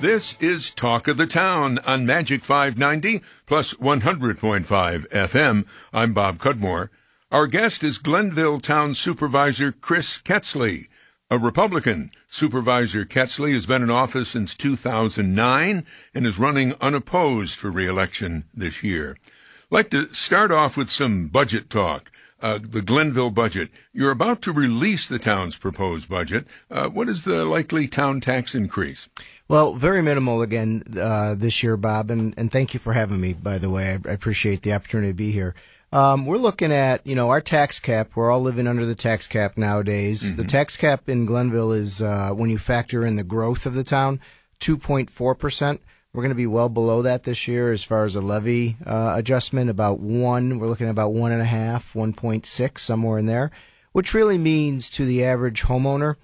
This is Talk of the Town on Magic 590 plus 100.5 FM. I'm Bob Cudmore. Our guest is Glenville Town Supervisor Chris Koetzle, a Republican. Supervisor Koetzle has been in office since 2009 and is running unopposed for re-election this year. I'd like to start off with some budget talk uh, the Glenville budget. You're about to release the town's proposed budget. Uh, what is the likely town tax increase? Well, very minimal again uh, this year, Bob, and, and thank you for having me. By the way, I, I appreciate the opportunity to be here. Um, we're looking at you know our tax cap. We're all living under the tax cap nowadays. Mm-hmm. The tax cap in Glenville is uh, when you factor in the growth of the town, two point four percent. We're going to be well below that this year as far as a levy uh, adjustment. About one, we're looking at about one and a half, one point six, somewhere in there, which really means to the average homeowner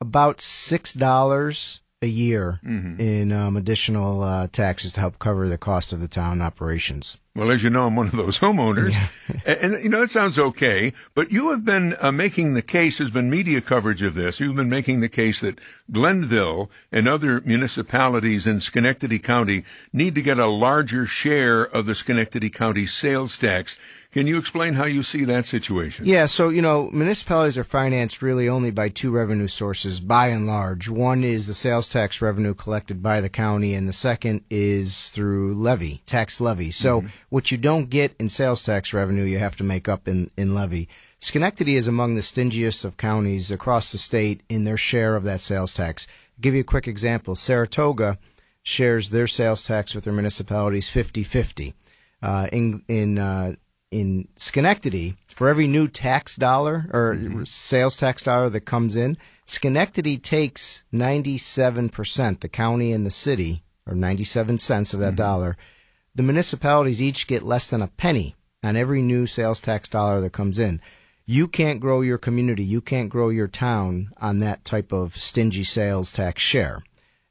about six dollars a year mm-hmm. in um, additional uh, taxes to help cover the cost of the town operations. Well, as you know, I'm one of those homeowners. Yeah. and, you know, that sounds okay. But you have been uh, making the case, there's been media coverage of this. You've been making the case that Glenville and other municipalities in Schenectady County need to get a larger share of the Schenectady County sales tax. Can you explain how you see that situation? Yeah, so, you know, municipalities are financed really only by two revenue sources by and large. One is the sales tax revenue collected by the county, and the second is through levy, tax levy. So, mm-hmm. what you don't get in sales tax revenue, you have to make up in, in levy. Schenectady is among the stingiest of counties across the state in their share of that sales tax. I'll give you a quick example. Saratoga shares their sales tax with their municipalities 50 50. Uh, in in uh, in Schenectady, for every new tax dollar or mm-hmm. sales tax dollar that comes in, Schenectady takes 97%, the county and the city, or 97 cents of that mm-hmm. dollar. The municipalities each get less than a penny on every new sales tax dollar that comes in. You can't grow your community, you can't grow your town on that type of stingy sales tax share.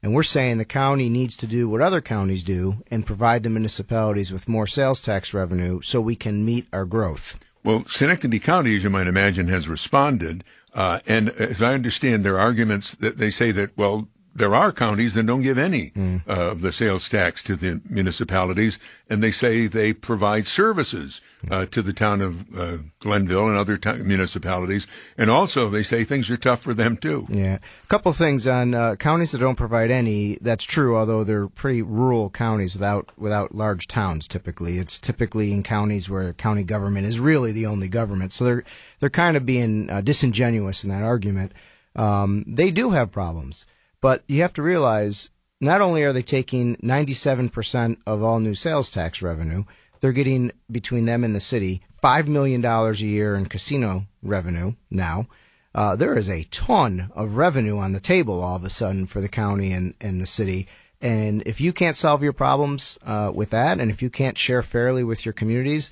And we're saying the county needs to do what other counties do and provide the municipalities with more sales tax revenue so we can meet our growth. Well, Schenectady County, as you might imagine, has responded. Uh, and as I understand their arguments, that they say that, well, there are counties that don't give any mm. uh, of the sales tax to the municipalities, and they say they provide services uh, to the town of uh, Glenville and other t- municipalities, and also they say things are tough for them too. Yeah, a couple things on uh, counties that don't provide any. That's true, although they're pretty rural counties without without large towns. Typically, it's typically in counties where county government is really the only government, so they're they're kind of being uh, disingenuous in that argument. Um, they do have problems. But you have to realize not only are they taking 97% of all new sales tax revenue, they're getting between them and the city $5 million a year in casino revenue now. Uh, there is a ton of revenue on the table all of a sudden for the county and, and the city. And if you can't solve your problems uh, with that, and if you can't share fairly with your communities,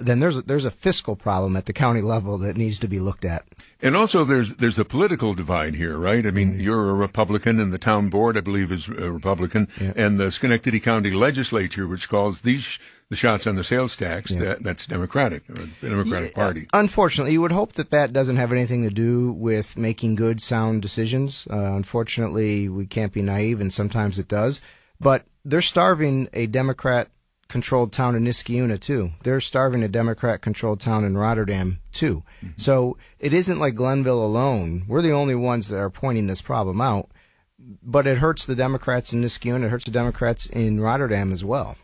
then there's a, there's a fiscal problem at the county level that needs to be looked at. And also, there's there's a political divide here, right? I mean, mm-hmm. you're a Republican, and the town board, I believe, is a Republican, yeah. and the Schenectady County Legislature, which calls these the shots on the sales tax, yeah. that that's Democratic, or the Democratic yeah, Party. Unfortunately, you would hope that that doesn't have anything to do with making good, sound decisions. Uh, unfortunately, we can't be naive, and sometimes it does. But they're starving a Democrat controlled town in Niskayuna too. They're starving a Democrat controlled town in Rotterdam too. Mm-hmm. So it isn't like Glenville alone. We're the only ones that are pointing this problem out. But it hurts the Democrats in Niskayuna. It hurts the Democrats in Rotterdam as well.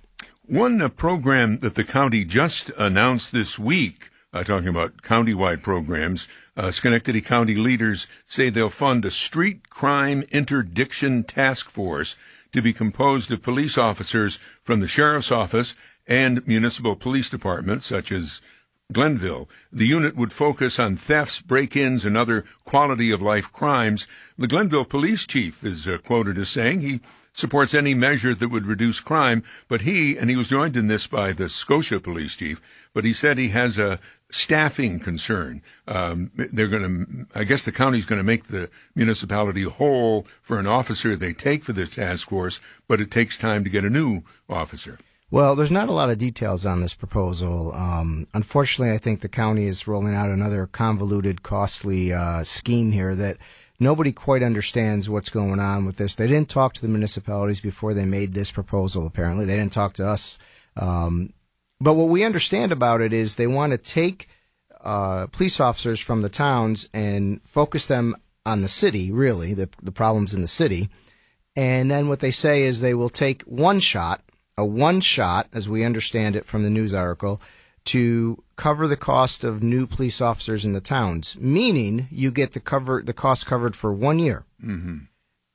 One uh, program that the county just announced this week, uh, talking about countywide programs, uh, Schenectady County leaders say they'll fund a street crime interdiction task force to be composed of police officers from the sheriff's office and municipal police departments, such as Glenville. The unit would focus on thefts, break-ins, and other quality of life crimes. The Glenville police chief is uh, quoted as saying he supports any measure that would reduce crime, but he, and he was joined in this by the Scotia police chief, but he said he has a staffing concern. Um, they're going to, I guess the county's going to make the municipality whole for an officer they take for this task force, but it takes time to get a new officer. Well, there's not a lot of details on this proposal. Um, unfortunately, I think the county is rolling out another convoluted, costly uh, scheme here that nobody quite understands what's going on with this. They didn't talk to the municipalities before they made this proposal. Apparently, they didn't talk to us. Um, but what we understand about it is they want to take uh, police officers from the towns and focus them on the city, really, the, the problems in the city. And then what they say is they will take one shot, a one shot, as we understand it from the news article, to cover the cost of new police officers in the towns, meaning you get the cover the cost covered for one year. Mm-hmm.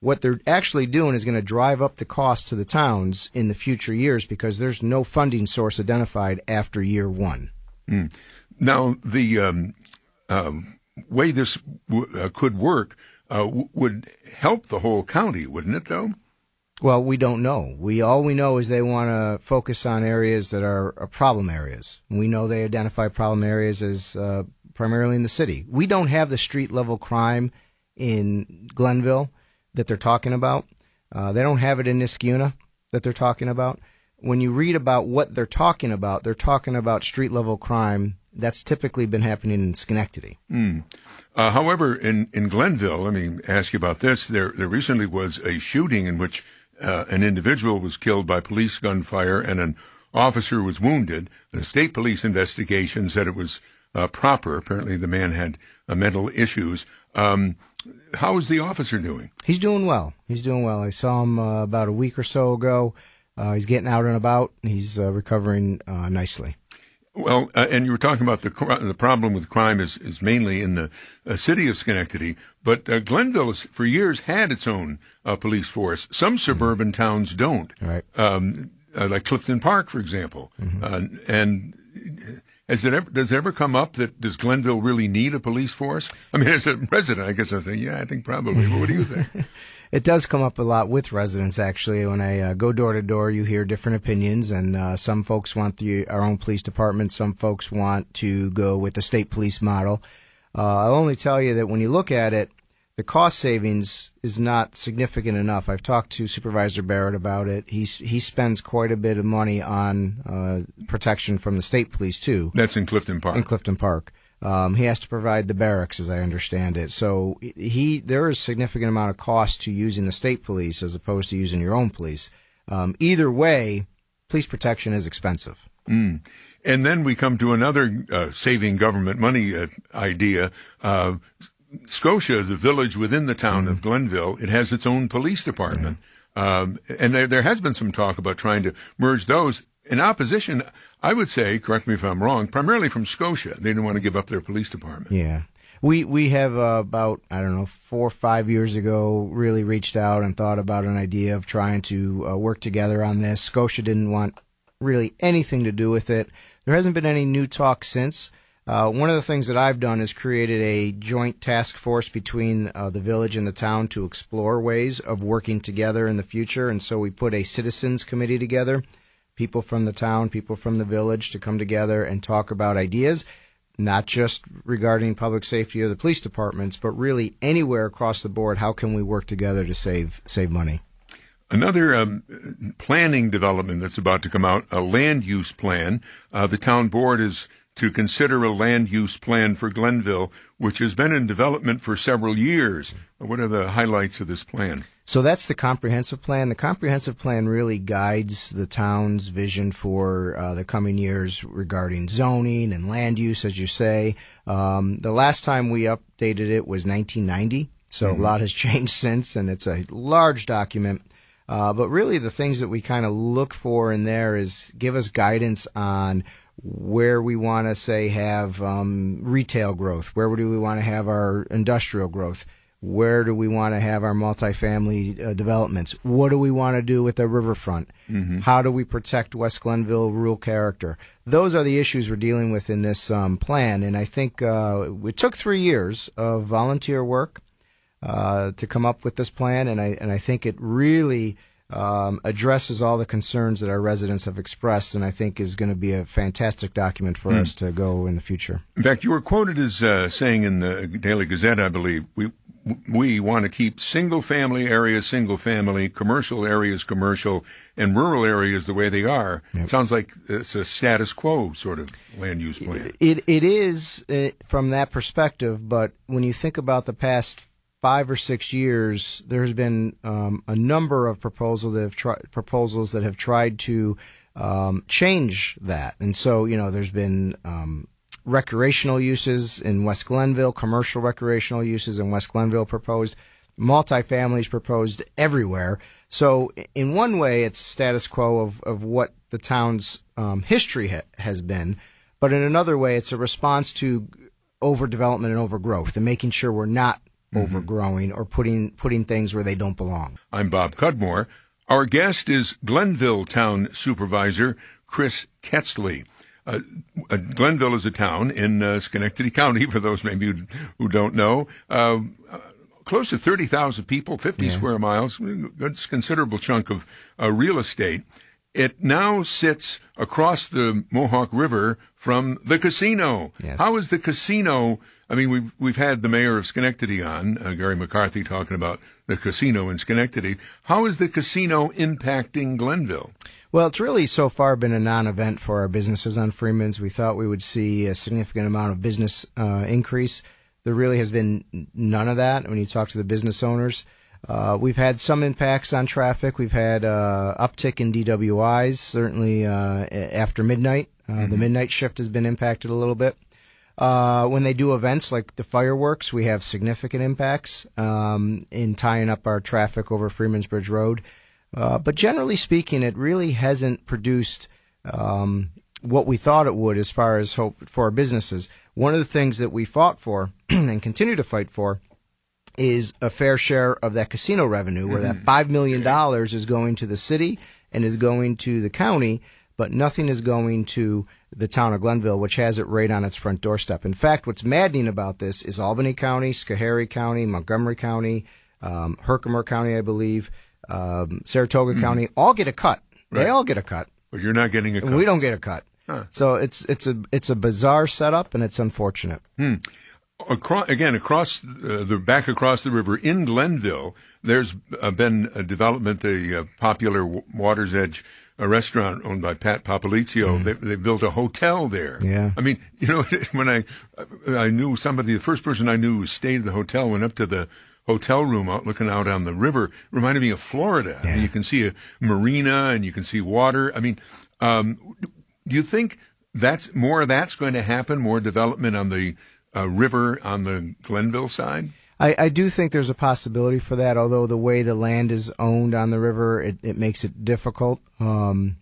What they're actually doing is going to drive up the cost to the towns in the future years because there's no funding source identified after year one. Mm. Now, the um, uh, way this w- uh, could work uh, w- would help the whole county, wouldn't it? Though. Well, we don't know. We all we know is they want to focus on areas that are, are, problem areas. We know they identify problem areas as uh, primarily in the city. We don't have the street level crime in Glenville that they're talking about. Uh, they don't have it in Niskayuna that they're talking about. When you read about what they're talking about, they're talking about street level crime that's typically been happening in Schenectady. Mm. Uh, however, in, in Glenville, let me ask you about this. There, there recently was a shooting in which uh, an individual was killed by police gunfire and an officer was wounded. The state police investigation said it was uh, proper. Apparently, the man had uh, mental issues. Um, how is the officer doing? He's doing well. He's doing well. I saw him uh, about a week or so ago. Uh, he's getting out and about. He's uh, recovering nicely. Well, uh, and you were talking about the the problem with crime is, is mainly in the uh, city of Schenectady, but uh, Glenville has, for years had its own uh, police force. Some suburban mm-hmm. towns don't, right? Um, uh, like Clifton Park, for example. Mm-hmm. Uh, and has it ever does it ever come up that does Glenville really need a police force? I mean, as a resident, I guess I'm saying, yeah, I think probably. But what do you think? it does come up a lot with residents actually when i uh, go door to door you hear different opinions and uh, some folks want the our own police department some folks want to go with the state police model uh, i'll only tell you that when you look at it the cost savings is not significant enough i've talked to supervisor barrett about it He's, he spends quite a bit of money on uh, protection from the state police too that's in clifton park in clifton park um, he has to provide the barracks, as I understand it. So he there is a significant amount of cost to using the state police as opposed to using your own police. Um, either way, police protection is expensive. Mm. And then we come to another uh, saving government money uh, idea. Uh, Scotia is a village within the town mm. of Glenville. It has its own police department. Yeah. Um, and there, there has been some talk about trying to merge those in opposition, I would say, correct me if I'm wrong, primarily from Scotia. They didn't want to give up their police department. Yeah. We we have uh, about I don't know four or five years ago really reached out and thought about an idea of trying to uh, work together on this. Scotia didn't want really anything to do with it. There hasn't been any new talk since. Uh, one of the things that I've done is created a joint task force between uh, the village and the town to explore ways of working together in the future. And so we put a citizens committee together people from the town, people from the village to come together and talk about ideas, not just regarding public safety or the police departments, but really anywhere across the board. How can we work together to save save money? Another um, planning development that's about to come out, a land use plan. Uh, the town board is to consider a land use plan for Glenville, which has been in development for several years. What are the highlights of this plan? So that's the comprehensive plan. The comprehensive plan really guides the town's vision for uh, the coming years regarding zoning and land use, as you say. Um, the last time we updated it was 1990, so mm-hmm. a lot has changed since, and it's a large document. Uh, but really, the things that we kind of look for in there is give us guidance on where we want to say have um, retail growth, where do we want to have our industrial growth where do we want to have our multifamily uh, developments? What do we want to do with the riverfront? Mm-hmm. How do we protect West Glenville rural character? Those are the issues we're dealing with in this um, plan. And I think uh, it took three years of volunteer work uh, to come up with this plan. And I, and I think it really um, addresses all the concerns that our residents have expressed, and I think is going to be a fantastic document for mm. us to go in the future. In fact, you were quoted as uh, saying in the Daily Gazette, I believe, we we want to keep single family areas single family, commercial areas commercial, and rural areas the way they are. Yep. It sounds like it's a status quo sort of land use plan. It it is uh, from that perspective, but when you think about the past five or six years, there's been um, a number of proposal that have tri- proposals that have tried to um, change that. And so, you know, there's been um, recreational uses in West Glenville, commercial recreational uses in West Glenville proposed, multifamilies proposed everywhere. So, in one way, it's status quo of, of what the town's um, history ha- has been. But in another way, it's a response to overdevelopment and overgrowth and making sure we're not mm-hmm. overgrowing or putting, putting things where they don't belong. I'm Bob Cudmore. Our guest is Glenville Town Supervisor Chris Koetzle. Uh, uh, Glenville is a town in uh, Schenectady County, for those maybe who, who don't know. Uh, uh, close to 30,000 people, 50 yeah. square miles, that's a considerable chunk of uh, real estate. It now sits across the Mohawk River from the casino. Yes. How is the casino? I mean, we've we've had the mayor of Schenectady on, uh, Gary McCarthy, talking about the casino in Schenectady. How is the casino impacting Glenville? Well, it's really so far been a non-event for our businesses on Freeman's. We thought we would see a significant amount of business uh, increase. There really has been none of that when you talk to the business owners. Uh, we've had some impacts on traffic. We've had uh, uptick in DWIs, certainly uh, after midnight. Uh, mm-hmm. The midnight shift has been impacted a little bit. Uh, when they do events like the fireworks, we have significant impacts um, in tying up our traffic over Freeman's Bridge Road. Uh, but generally speaking, it really hasn't produced um, what we thought it would as far as hope for our businesses. One of the things that we fought for and continue to fight for is a fair share of that casino revenue, where that mm-hmm. $5 million is going to the city and is going to the county, but nothing is going to the town of Glenville, which has it right on its front doorstep. In fact, what's maddening about this is Albany County, Schoharie County, Montgomery County, um, Herkimer County, I believe, um, Saratoga mm. County, all get a cut. Right. They all get a cut. But you're not getting a cut. We don't get a cut. Huh. So it's it's a it's a bizarre setup, and it's unfortunate. Hmm across, again across uh, the back across the river in Glenville, there's uh, been a development, the uh, popular Water's Edge a restaurant owned by Pat Popolizio. Mm. They, they built a hotel there. Yeah. I mean, you know, when I I knew somebody, the first person I knew who stayed at the hotel went up to the hotel room out looking out on the river. Reminded me of Florida. Yeah. I mean, you can see a marina and you can see water. I mean, um, do you think that's more of that's going to happen? More development on the uh, river on the Glenville side? I, I, do think there's a possibility for that, although the way the land is owned on the river, it, it makes it difficult. Um,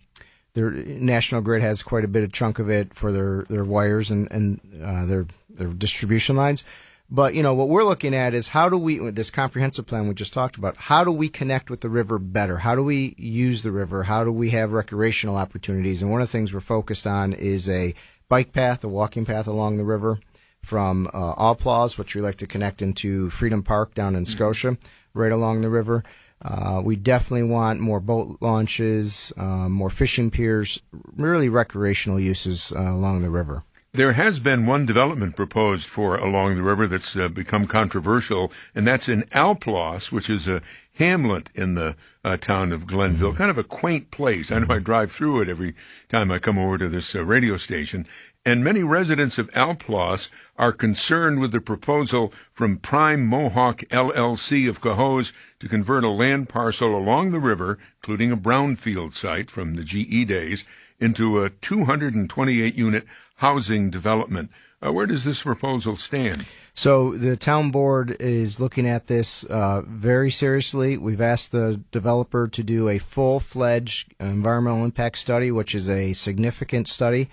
their National Grid has quite a bit of chunk of it for their, their wires and, and uh, their their distribution lines. But you know what we're looking at is how do we this comprehensive plan we just talked about? How do we connect with the river better? How do we use the river? How do we have recreational opportunities? And one of the things we're focused on is a bike path, a walking path along the river from uh, which we like to connect into Freedom Park down in mm-hmm. Scotia, right along the river. Uh, we definitely want more boat launches, uh, more fishing piers, really recreational uses uh, along the river. There has been one development proposed for along the river that's uh, become controversial, and that's in Alplaus, which is a hamlet in the uh, town of Glenville. Mm-hmm. Kind of a quaint place. I know I drive through it every time I come over to this uh, radio station and many residents of Alplaus are concerned with the proposal from Prime Mohawk LLC of Cohoes to convert a land parcel along the river, including a brownfield site from the GE days, into a 228 unit housing development. Uh, where does this proposal stand? So the town board is looking at this uh, very seriously. We've asked the developer to do a full fledged environmental impact study, which is a significant study.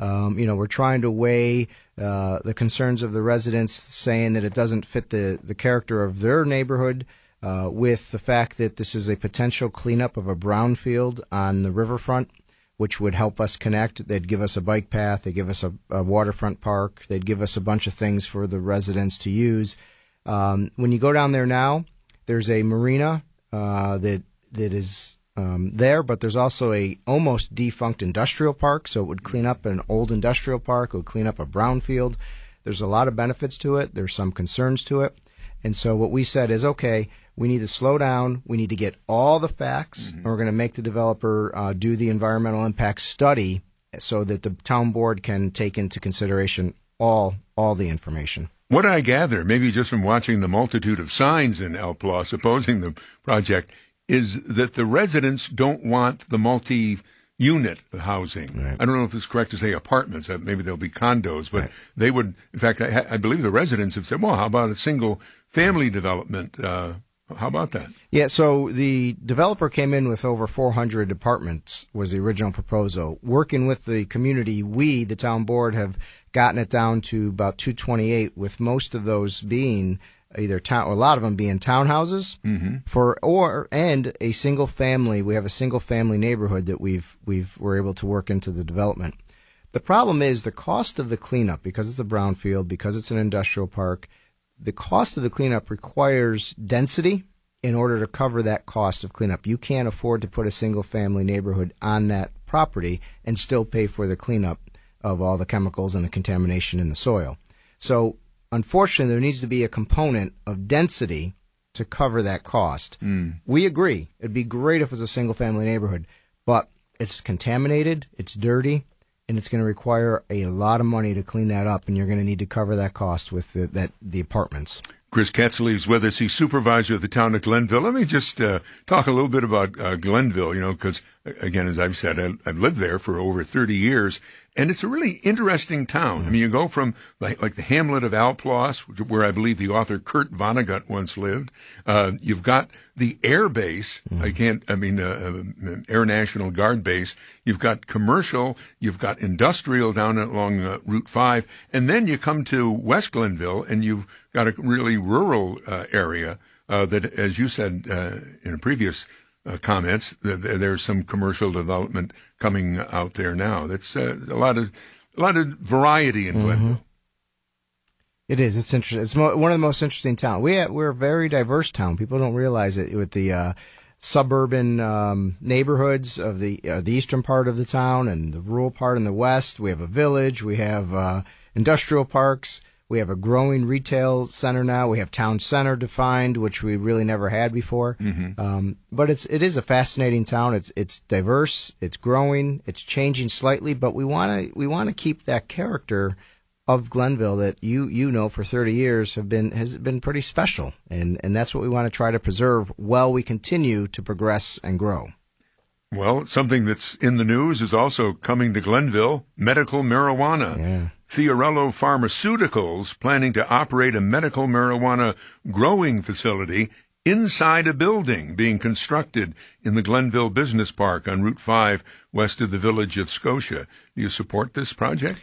Um, you know, we're trying to weigh uh, the concerns of the residents, saying that it doesn't fit the, the character of their neighborhood, uh, with the fact that this is a potential cleanup of a brownfield on the riverfront, which would help us connect. They'd give us a bike path, they'd give us a, a waterfront park, they'd give us a bunch of things for the residents to use. Um, when you go down there now, there's a marina uh, that that is um, there, but there's also a almost defunct industrial park, so it would clean up an old industrial park, it would clean up a brownfield. There's a lot of benefits to it. There's some concerns to it. And so what we said is, okay, we need to slow down. We need to get all the facts, mm-hmm. and we're going to make the developer uh, do the environmental impact study so that the town board can take into consideration all all the information. What I gather, maybe just from watching the multitude of signs in Alplaus opposing the project, is that the residents don't want the multi unit housing. Right. I don't know if it's correct to say apartments. Uh, maybe there'll be condos, but right. they would. In fact, I, I, believe the residents have said, "Well, how about a single family development?" Uh, how about that? Yeah, so the developer came in with over 400 apartments was the original proposal. Working with the community, we, the town board, have gotten it down to about 228, with most of those being either town, a lot of them being townhouses mm-hmm. for, or and a single family. We have a single family neighborhood that we've we've were able to work into the development. The problem is the cost of the cleanup because it's a brownfield, because it's an industrial park. The cost of the cleanup requires density in order to cover that cost of cleanup. You can't afford to put a single family neighborhood on that property and still pay for the cleanup of all the chemicals and the contamination in the soil. So unfortunately, there needs to be a component of density to cover that cost. Mm. We agree. It'd be great if it was a single family neighborhood, but it's contaminated, it's dirty, and it's going to require a lot of money to clean that up, and you're going to need to cover that cost with the, that the apartments. Chris Koetzle is with us. He's supervisor of the town of Glenville. Let me just uh, talk a little bit about uh, Glenville, you know, because, again, as I've said, I, I've lived there for over 30 years, and it's a really interesting town. I mean, you go from like, like the hamlet of Alplaus, where I believe the author Kurt Vonnegut once lived. Uh, you've got the air base. Mm. I can't, I mean, uh, uh, Air National Guard base. You've got commercial. You've got industrial down along uh, Route 5. And then you come to West Glenville and you've got a really rural uh, area uh, that, as you said in a previous uh, comments. There's some commercial development coming out there now. That's uh, a lot of a lot of variety in mm-hmm. Glenville. It is. It's interesting. It's mo- one of the most interesting towns. We we're a very diverse town. People don't realize it with the uh, suburban um, neighborhoods of the uh, the eastern part of the town and the rural part in the west. We have a village. We have uh, industrial parks. We have a growing retail center now. We have town center defined, which we really never had before. Mm-hmm. Um, but it's it is a fascinating town. It's it's diverse. It's growing. It's changing slightly, but we want to we want to keep that character of Glenville that you you know for 30 years have been has been pretty special, and and that's what we want to try to preserve while we continue to progress and grow. Well, something that's in the news is also coming to Glenville: medical marijuana. Yeah. Fiorello Pharmaceuticals planning to operate a medical marijuana growing facility inside a building being constructed in the Glenville Business Park on Route 5 west of the village of Scotia. Do you support this project?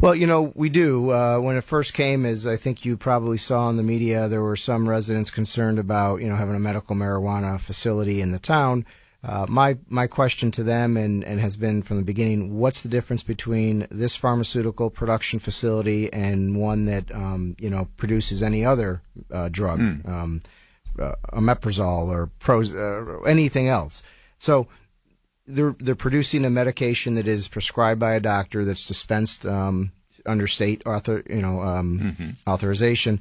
Well, you know, we do. Uh, when it first came, as I think you probably saw in the media, there were some residents concerned about, you know, having a medical marijuana facility in the town. Uh, my my question to them and, and has been from the beginning: What's the difference between this pharmaceutical production facility and one that um, you know produces any other uh, drug, mm. um, uh, omeprazole or pros, uh, anything else? So they're they're producing a medication that is prescribed by a doctor that's dispensed um, under state author you know um, mm-hmm. authorization,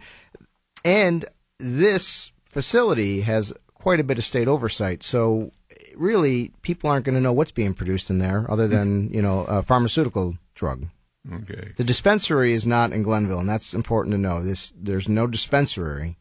and this facility has quite a bit of state oversight. So really people aren't going to know what's being produced in there other than you know a pharmaceutical drug. Okay. The dispensary is not in Glenville, and that's important to know. This there's no dispensary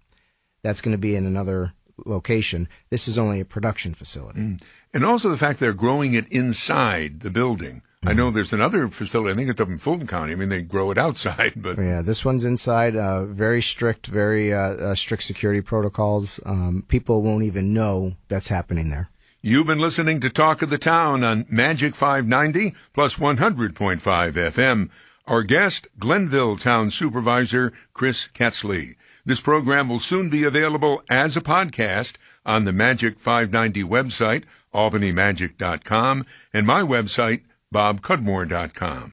that's going to be in another location. This is only a production facility. Mm. And also the fact they're growing it inside the building. Mm. I know there's another facility. I think it's up in Fulton County. I mean, they grow it outside, but yeah, this one's inside. Uh, very strict, very uh, uh, strict security protocols. Um, people won't even know that's happening there. You've been listening to Talk of the Town on Magic 590 plus 100.5 FM. Our guest, Glenville Town Supervisor Chris Koetzle. This program will soon be available as a podcast on the Magic 590 website, albanymagic.com, and my website, bobcudmore.com.